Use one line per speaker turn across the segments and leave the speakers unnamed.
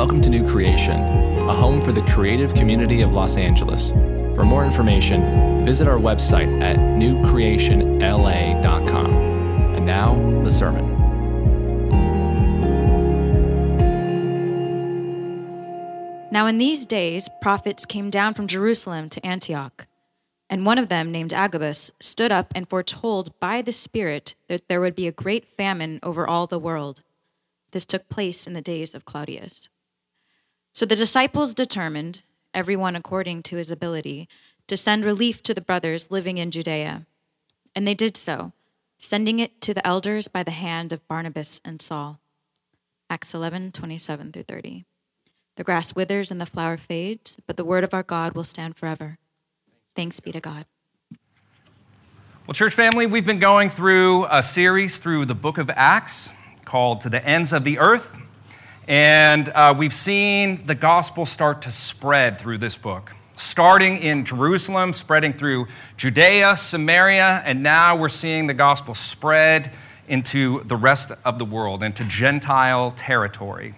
Welcome to New Creation, a home for the creative community of Los Angeles. For more information, visit our website at newcreationla.com. And now, the sermon.
Now, in these days, prophets came down from Jerusalem to Antioch. And one of them, named Agabus, stood up and foretold by the Spirit that there would be a great famine over all the world. This took place in the days of Claudius. So the disciples determined, everyone according to his ability, to send relief to the brothers living in Judea. And they did so, sending it to the elders by the hand of Barnabas and Saul. Acts 11 27 through 30. The grass withers and the flower fades, but the word of our God will stand forever. Thanks be to God.
Well, church family, we've been going through a series through the book of Acts called To the Ends of the Earth. And uh, we've seen the gospel start to spread through this book, starting in Jerusalem, spreading through Judea, Samaria, and now we're seeing the gospel spread into the rest of the world, into Gentile territory.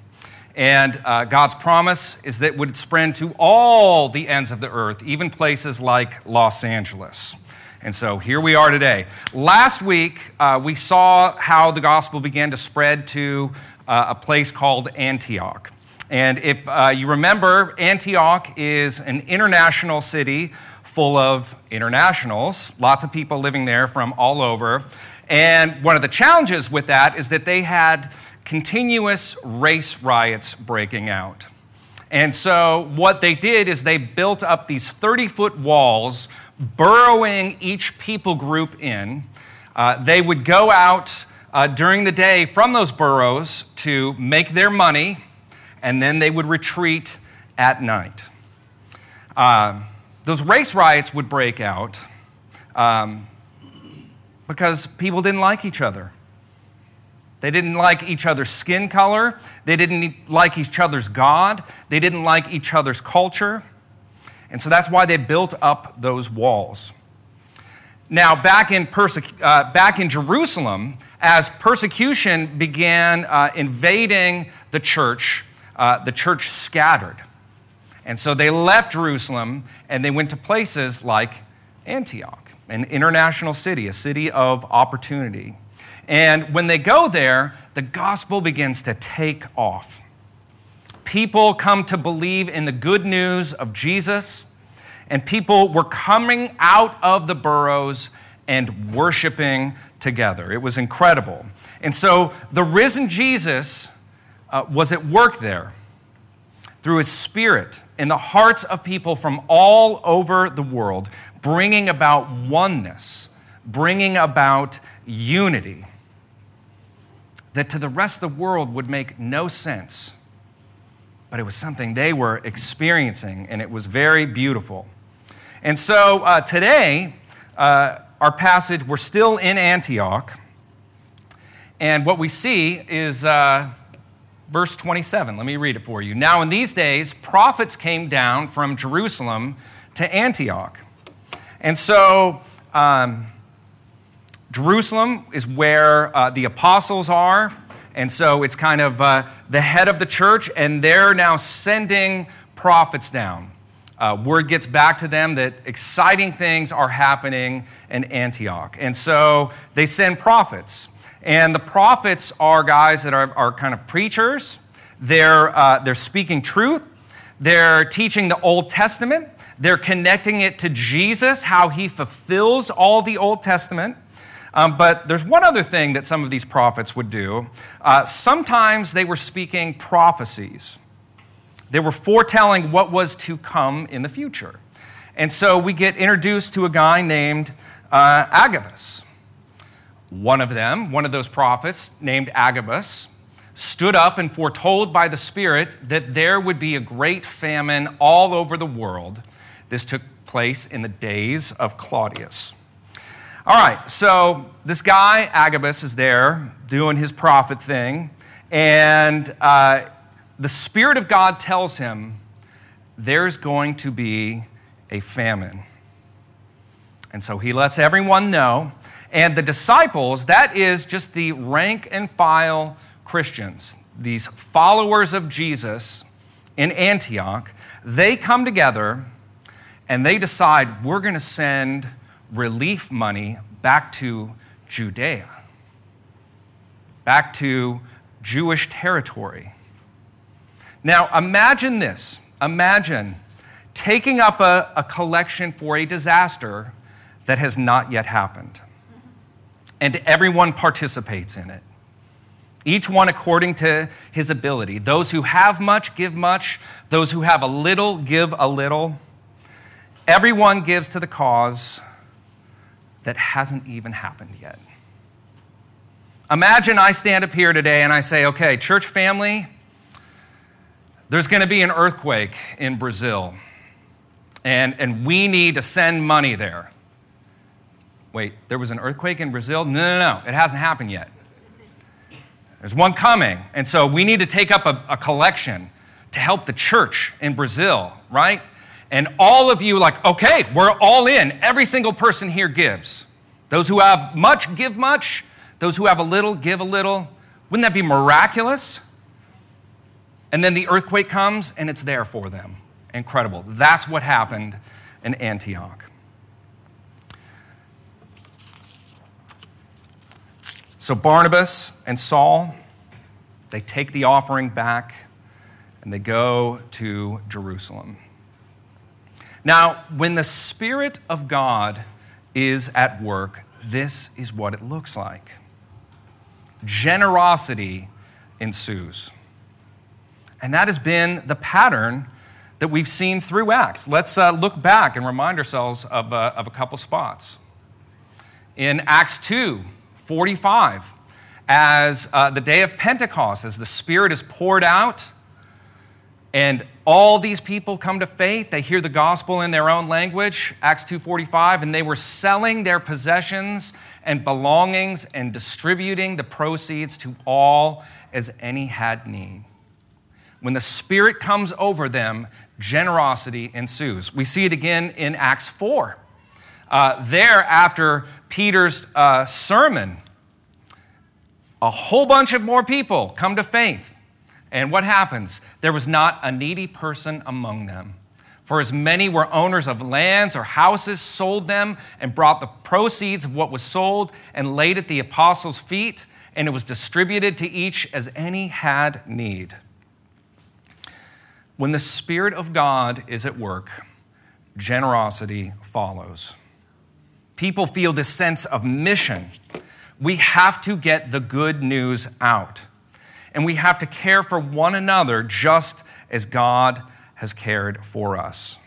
And uh, God's promise is that it would spread to all the ends of the earth, even places like Los Angeles. And so here we are today. Last week, uh, we saw how the gospel began to spread to uh, a place called Antioch. And if uh, you remember, Antioch is an international city full of internationals, lots of people living there from all over. And one of the challenges with that is that they had continuous race riots breaking out. And so, what they did is they built up these 30 foot walls, burrowing each people group in. Uh, they would go out uh, during the day from those burrows to make their money, and then they would retreat at night. Uh, those race riots would break out um, because people didn't like each other. They didn't like each other's skin color. They didn't like each other's God. They didn't like each other's culture. And so that's why they built up those walls. Now, back in, uh, back in Jerusalem, as persecution began uh, invading the church, uh, the church scattered. And so they left Jerusalem and they went to places like Antioch, an international city, a city of opportunity. And when they go there, the gospel begins to take off. People come to believe in the good news of Jesus, and people were coming out of the burrows and worshiping together. It was incredible. And so the risen Jesus uh, was at work there through his spirit in the hearts of people from all over the world, bringing about oneness, bringing about unity that to the rest of the world would make no sense. But it was something they were experiencing, and it was very beautiful. And so uh, today, uh, our passage, we're still in Antioch. And what we see is uh, verse 27. Let me read it for you. Now, in these days, prophets came down from Jerusalem to Antioch. And so, um, Jerusalem is where uh, the apostles are, and so it's kind of uh, the head of the church, and they're now sending prophets down. Uh, word gets back to them that exciting things are happening in Antioch. And so they send prophets. And the prophets are guys that are, are kind of preachers. They're, uh, they're speaking truth. They're teaching the Old Testament. They're connecting it to Jesus, how he fulfills all the Old Testament. Um, but there's one other thing that some of these prophets would do. Uh, sometimes they were speaking prophecies, they were foretelling what was to come in the future. And so we get introduced to a guy named uh, Agabus. One of them, one of those prophets named Agabus, stood up and foretold by the Spirit that there would be a great famine all over the world. This took place in the days of Claudius. All right, so this guy, Agabus, is there doing his prophet thing, and uh, the Spirit of God tells him there's going to be a famine. And so he lets everyone know. And the disciples, that is just the rank and file Christians, these followers of Jesus, in Antioch, they come together and they decide we're going to send relief money back to Judea, back to Jewish territory. Now, imagine this. Imagine taking up a, a collection for a disaster that has not yet happened, and everyone participates in it each one according to his ability. Those who have much give much, those who have a little give a little. Everyone gives to the cause that hasn't even happened yet. Imagine I stand up here today and I say, okay, church family, there's going to be an earthquake in Brazil, and, and we need to send money there. Wait, there was an earthquake in Brazil? No, no, no, it hasn't happened yet. There's one coming. And so we need to take up a, a collection to help the church in Brazil, right? And all of you, like, okay, we're all in. Every single person here gives. Those who have much give much, those who have a little give a little. Wouldn't that be miraculous? And then the earthquake comes and it's there for them. Incredible. That's what happened in Antioch. So Barnabas and Saul, they take the offering back and they go to Jerusalem. Now, when the Spirit of God is at work, this is what it looks like generosity ensues. And that has been the pattern that we've seen through Acts. Let's uh, look back and remind ourselves of, uh, of a couple spots. In Acts 2, 45, as uh, the day of Pentecost, as the Spirit is poured out, and all these people come to faith they hear the gospel in their own language acts 2.45 and they were selling their possessions and belongings and distributing the proceeds to all as any had need when the spirit comes over them generosity ensues we see it again in acts 4 uh, there, after Peter's uh, sermon, a whole bunch of more people come to faith. And what happens? There was not a needy person among them. For as many were owners of lands or houses, sold them and brought the proceeds of what was sold and laid at the apostles' feet, and it was distributed to each as any had need. When the Spirit of God is at work, generosity follows. People feel this sense of mission. We have to get the good news out. And we have to care for one another just as God has cared for us.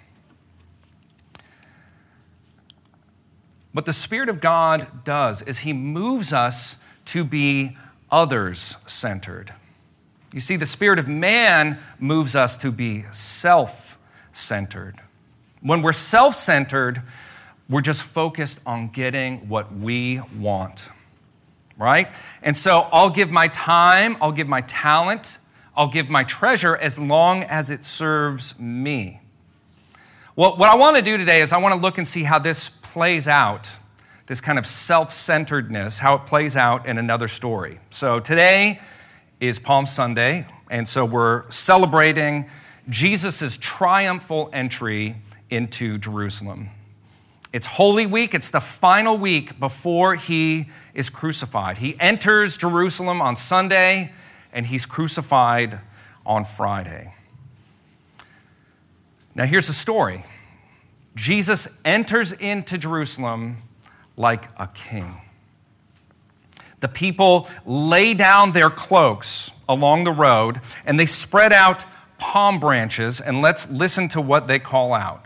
What the Spirit of God does is He moves us to be others centered. You see, the Spirit of man moves us to be self centered. When we're self centered, we're just focused on getting what we want, right? And so I'll give my time, I'll give my talent, I'll give my treasure as long as it serves me. Well, what I want to do today is I want to look and see how this plays out, this kind of self centeredness, how it plays out in another story. So today is Palm Sunday, and so we're celebrating Jesus' triumphal entry into Jerusalem. It's Holy Week, it's the final week before he is crucified. He enters Jerusalem on Sunday and he's crucified on Friday. Now, here's the story Jesus enters into Jerusalem like a king. The people lay down their cloaks along the road and they spread out palm branches, and let's listen to what they call out.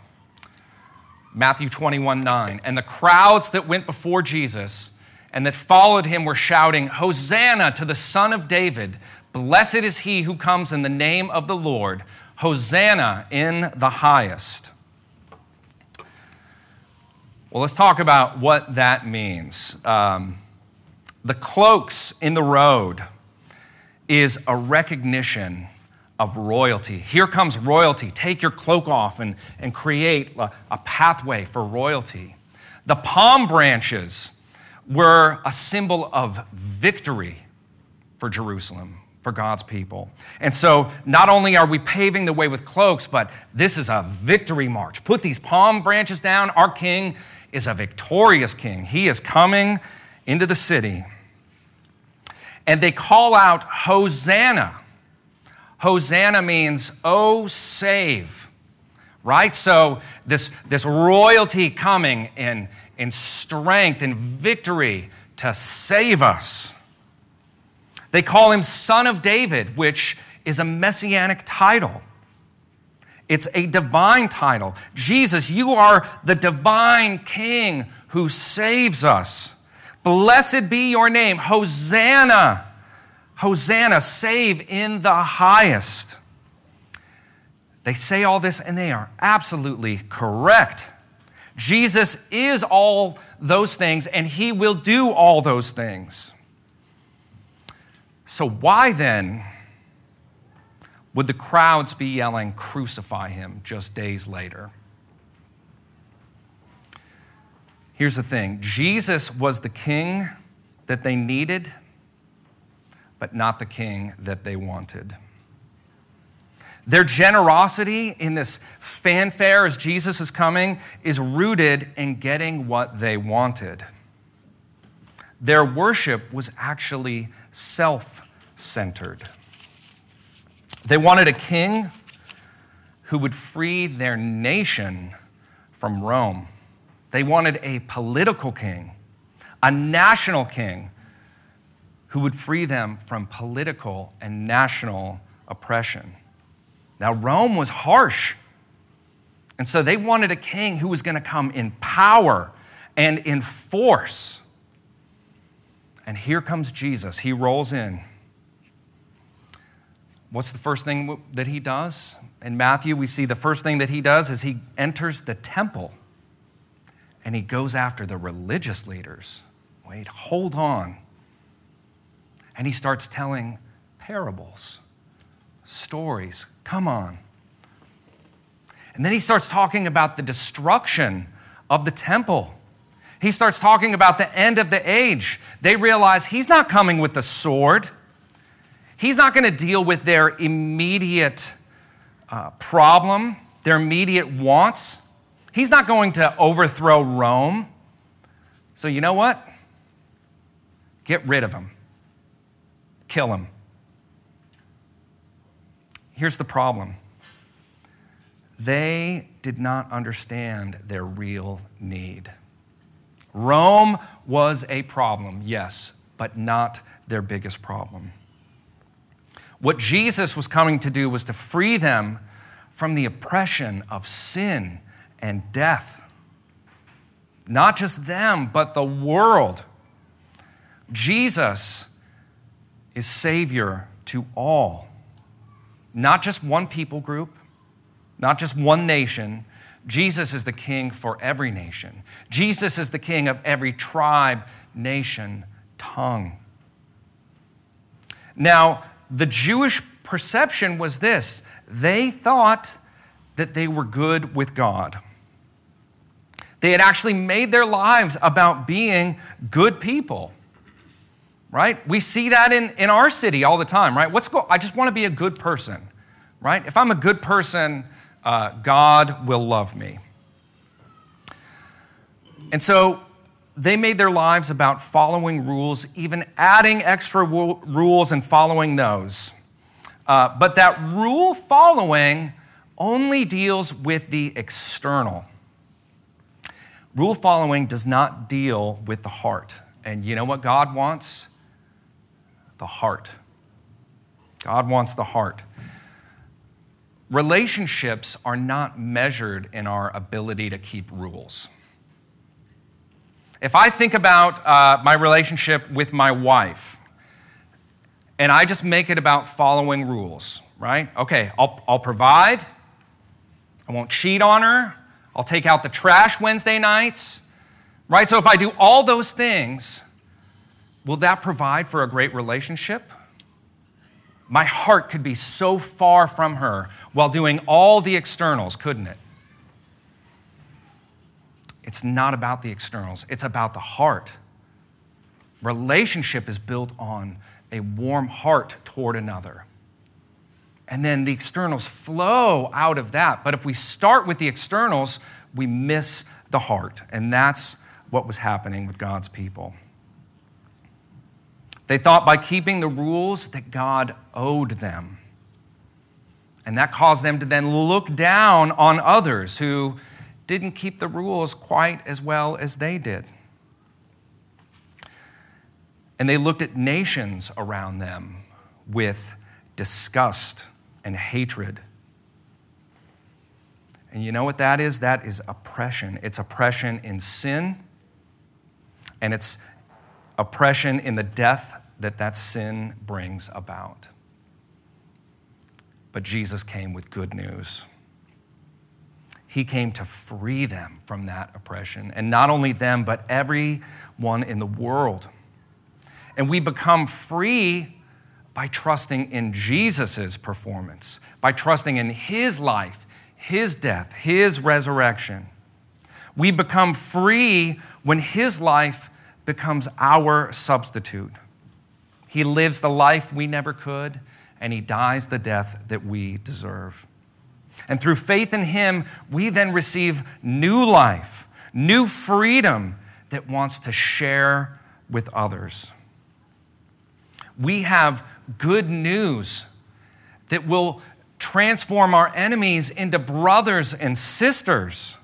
Matthew 21 9. And the crowds that went before Jesus and that followed him were shouting, Hosanna to the Son of David! Blessed is he who comes in the name of the Lord! Hosanna in the highest. Well, let's talk about what that means. Um, the cloaks in the road is a recognition of royalty. Here comes royalty. Take your cloak off and, and create a, a pathway for royalty. The palm branches were a symbol of victory for Jerusalem. for God's people. And so, not only are we paving the way with cloaks, but this is a victory march. Put these palm branches down. Our king is a victorious king. He is coming into the city. And they call out, Hosanna. Hosanna means, oh, save, right? So, this, this royalty coming in, in strength and victory to save us. They call him Son of David, which is a messianic title. It's a divine title. Jesus, you are the divine King who saves us. Blessed be your name. Hosanna. Hosanna, save in the highest. They say all this and they are absolutely correct. Jesus is all those things and he will do all those things. So, why then would the crowds be yelling, Crucify him, just days later? Here's the thing Jesus was the king that they needed, but not the king that they wanted. Their generosity in this fanfare as Jesus is coming is rooted in getting what they wanted. Their worship was actually self centered. They wanted a king who would free their nation from Rome. They wanted a political king, a national king who would free them from political and national oppression. Now, Rome was harsh. And so they wanted a king who was going to come in power and in force. And here comes Jesus. He rolls in. What's the first thing that he does? In Matthew, we see the first thing that he does is he enters the temple and he goes after the religious leaders. Wait, hold on. And he starts telling parables, stories. Come on. And then he starts talking about the destruction of the temple. He starts talking about the end of the age. They realize he's not coming with the sword. He's not going to deal with their immediate uh, problem, their immediate wants. He's not going to overthrow Rome. So, you know what? Get rid of him, kill him. Here's the problem they did not understand their real need. Rome was a problem, yes, but not their biggest problem. What Jesus was coming to do was to free them from the oppression of sin and death. Not just them, but the world. Jesus is Savior to all, not just one people group, not just one nation, Jesus is the king for every nation. Jesus is the king of every tribe, nation, tongue. Now, the Jewish perception was this they thought that they were good with God. They had actually made their lives about being good people. Right? We see that in, in our city all the time, right? What's go- I just want to be a good person, right? If I'm a good person, uh, God will love me. And so they made their lives about following rules, even adding extra rules and following those. Uh, but that rule following only deals with the external. Rule following does not deal with the heart. And you know what God wants? The heart. God wants the heart. Relationships are not measured in our ability to keep rules. If I think about uh, my relationship with my wife, and I just make it about following rules, right? Okay, I'll, I'll provide, I won't cheat on her, I'll take out the trash Wednesday nights, right? So if I do all those things, will that provide for a great relationship? My heart could be so far from her while doing all the externals, couldn't it? It's not about the externals, it's about the heart. Relationship is built on a warm heart toward another. And then the externals flow out of that. But if we start with the externals, we miss the heart. And that's what was happening with God's people. They thought by keeping the rules that God owed them. And that caused them to then look down on others who didn't keep the rules quite as well as they did. And they looked at nations around them with disgust and hatred. And you know what that is? That is oppression. It's oppression in sin, and it's oppression in the death that that sin brings about. But Jesus came with good news. He came to free them from that oppression. And not only them, but everyone in the world. And we become free by trusting in Jesus' performance, by trusting in his life, his death, his resurrection. We become free when his life becomes our substitute. He lives the life we never could, and he dies the death that we deserve. And through faith in him, we then receive new life, new freedom that wants to share with others. We have good news that will transform our enemies into brothers and sisters.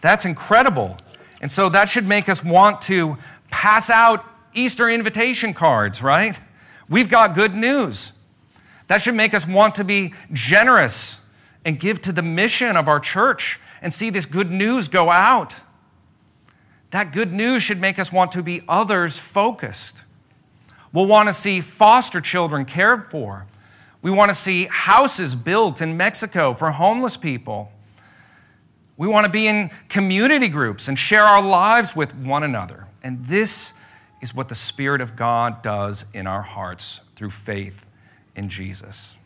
That's incredible. And so that should make us want to pass out Easter invitation cards, right? We've got good news. That should make us want to be generous and give to the mission of our church and see this good news go out. That good news should make us want to be others focused. We'll want to see foster children cared for. We want to see houses built in Mexico for homeless people. We want to be in community groups and share our lives with one another. And this is what the Spirit of God does in our hearts through faith in Jesus.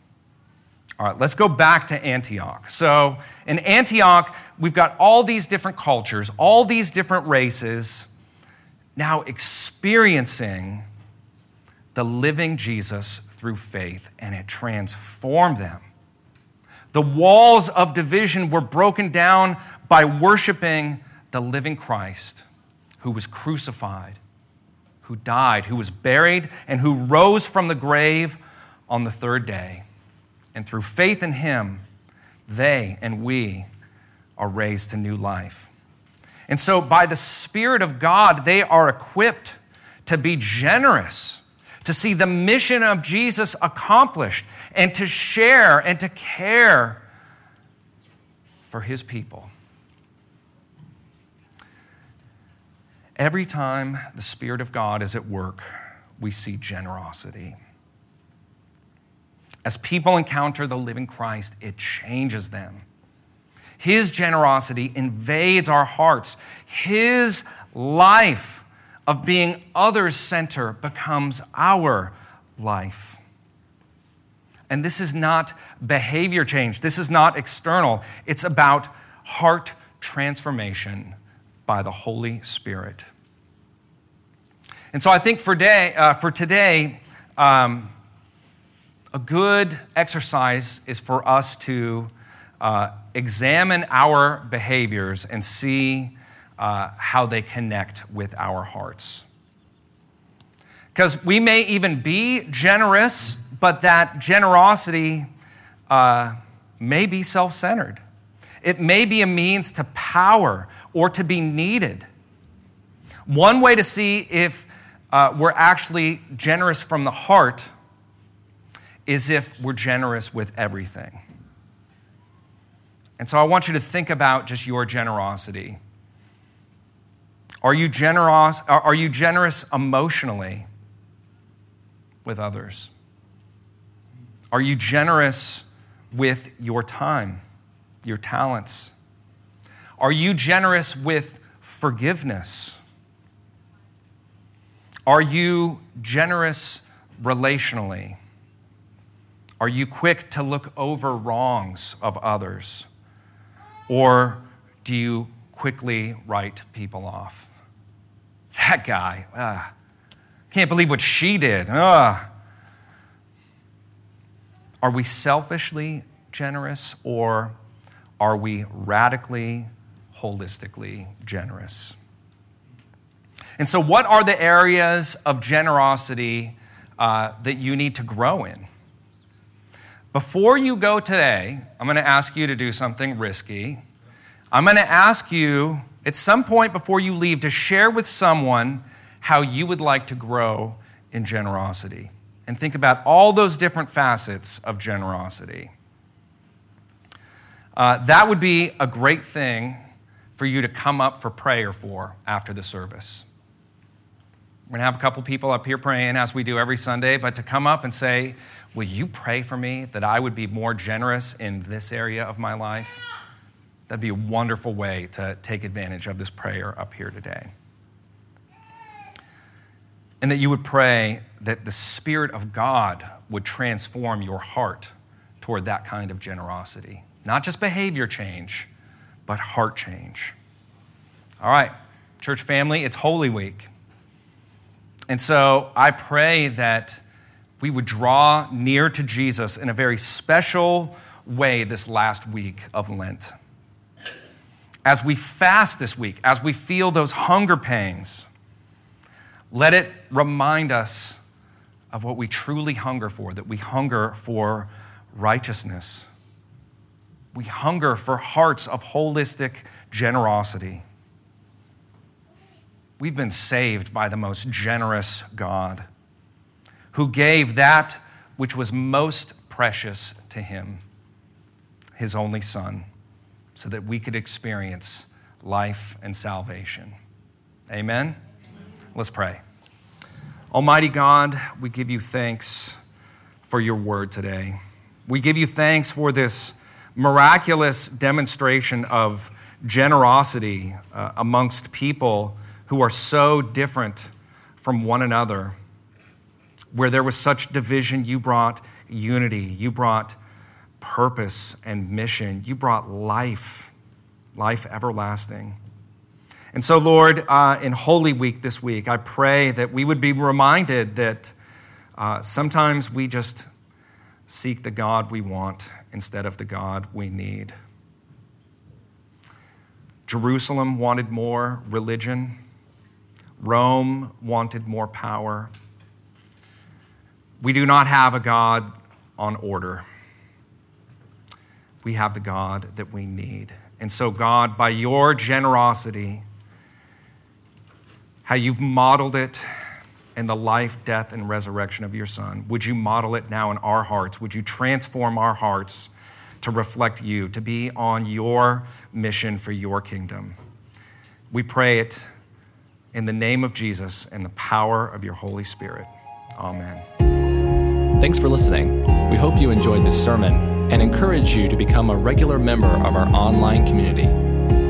All right, let's go back to Antioch. So, in Antioch, we've got all these different cultures, all these different races now experiencing the living Jesus through faith, and it transformed them. The walls of division were broken down by worshiping the living Christ who was crucified who died, who was buried, and who rose from the grave on the third day. And through faith in him, they and we are raised to new life. And so, by the Spirit of God, they are equipped to be generous, to see the mission of Jesus accomplished, and to share and to care for his people. Every time the Spirit of God is at work, we see generosity. As people encounter the living Christ, it changes them. His generosity invades our hearts. His life of being others center becomes our life. And this is not behavior change, this is not external, it's about heart transformation by the Holy Spirit. And so I think for, day, uh, for today, um, a good exercise is for us to uh, examine our behaviors and see uh, how they connect with our hearts. Because we may even be generous, but that generosity uh, may be self centered. It may be a means to power or to be needed. One way to see if uh, we're actually generous from the heart is if we're generous with everything. And so I want you to think about just your generosity. Are you generous, are you generous emotionally with others? Are you generous with your time, your talents? Are you generous with forgiveness? Are you generous relationally? Are you quick to look over wrongs of others? Or do you quickly write people off? That guy, uh, Can't believe what she did. Ugh. Are we selfishly generous or are we radically, holistically generous? And so, what are the areas of generosity uh, that you need to grow in? Before you go today, I'm going to ask you to do something risky. I'm going to ask you at some point before you leave to share with someone how you would like to grow in generosity and think about all those different facets of generosity. Uh, that would be a great thing for you to come up for prayer for after the service. We're going to have a couple people up here praying as we do every Sunday, but to come up and say, Will you pray for me that I would be more generous in this area of my life? That'd be a wonderful way to take advantage of this prayer up here today. And that you would pray that the Spirit of God would transform your heart toward that kind of generosity. Not just behavior change, but heart change. All right, church family, it's Holy Week. And so I pray that we would draw near to Jesus in a very special way this last week of Lent. As we fast this week, as we feel those hunger pangs, let it remind us of what we truly hunger for, that we hunger for righteousness. We hunger for hearts of holistic generosity. We've been saved by the most generous God who gave that which was most precious to him, his only Son, so that we could experience life and salvation. Amen? Let's pray. Almighty God, we give you thanks for your word today. We give you thanks for this miraculous demonstration of generosity uh, amongst people who are so different from one another. Where there was such division, you brought unity, you brought purpose and mission, you brought life, life everlasting. And so, Lord, uh, in Holy Week this week, I pray that we would be reminded that uh, sometimes we just seek the God we want instead of the God we need. Jerusalem wanted more religion, Rome wanted more power. We do not have a God on order. We have the God that we need. And so, God, by your generosity, how you've modeled it in the life, death, and resurrection of your Son. Would you model it now in our hearts? Would you transform our hearts to reflect you, to be on your mission for your kingdom? We pray it in the name of Jesus and the power of your Holy Spirit. Amen.
Thanks for listening. We hope you enjoyed this sermon and encourage you to become a regular member of our online community.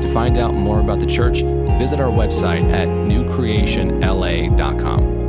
To find out more about the church, visit our website at newcreationla.com.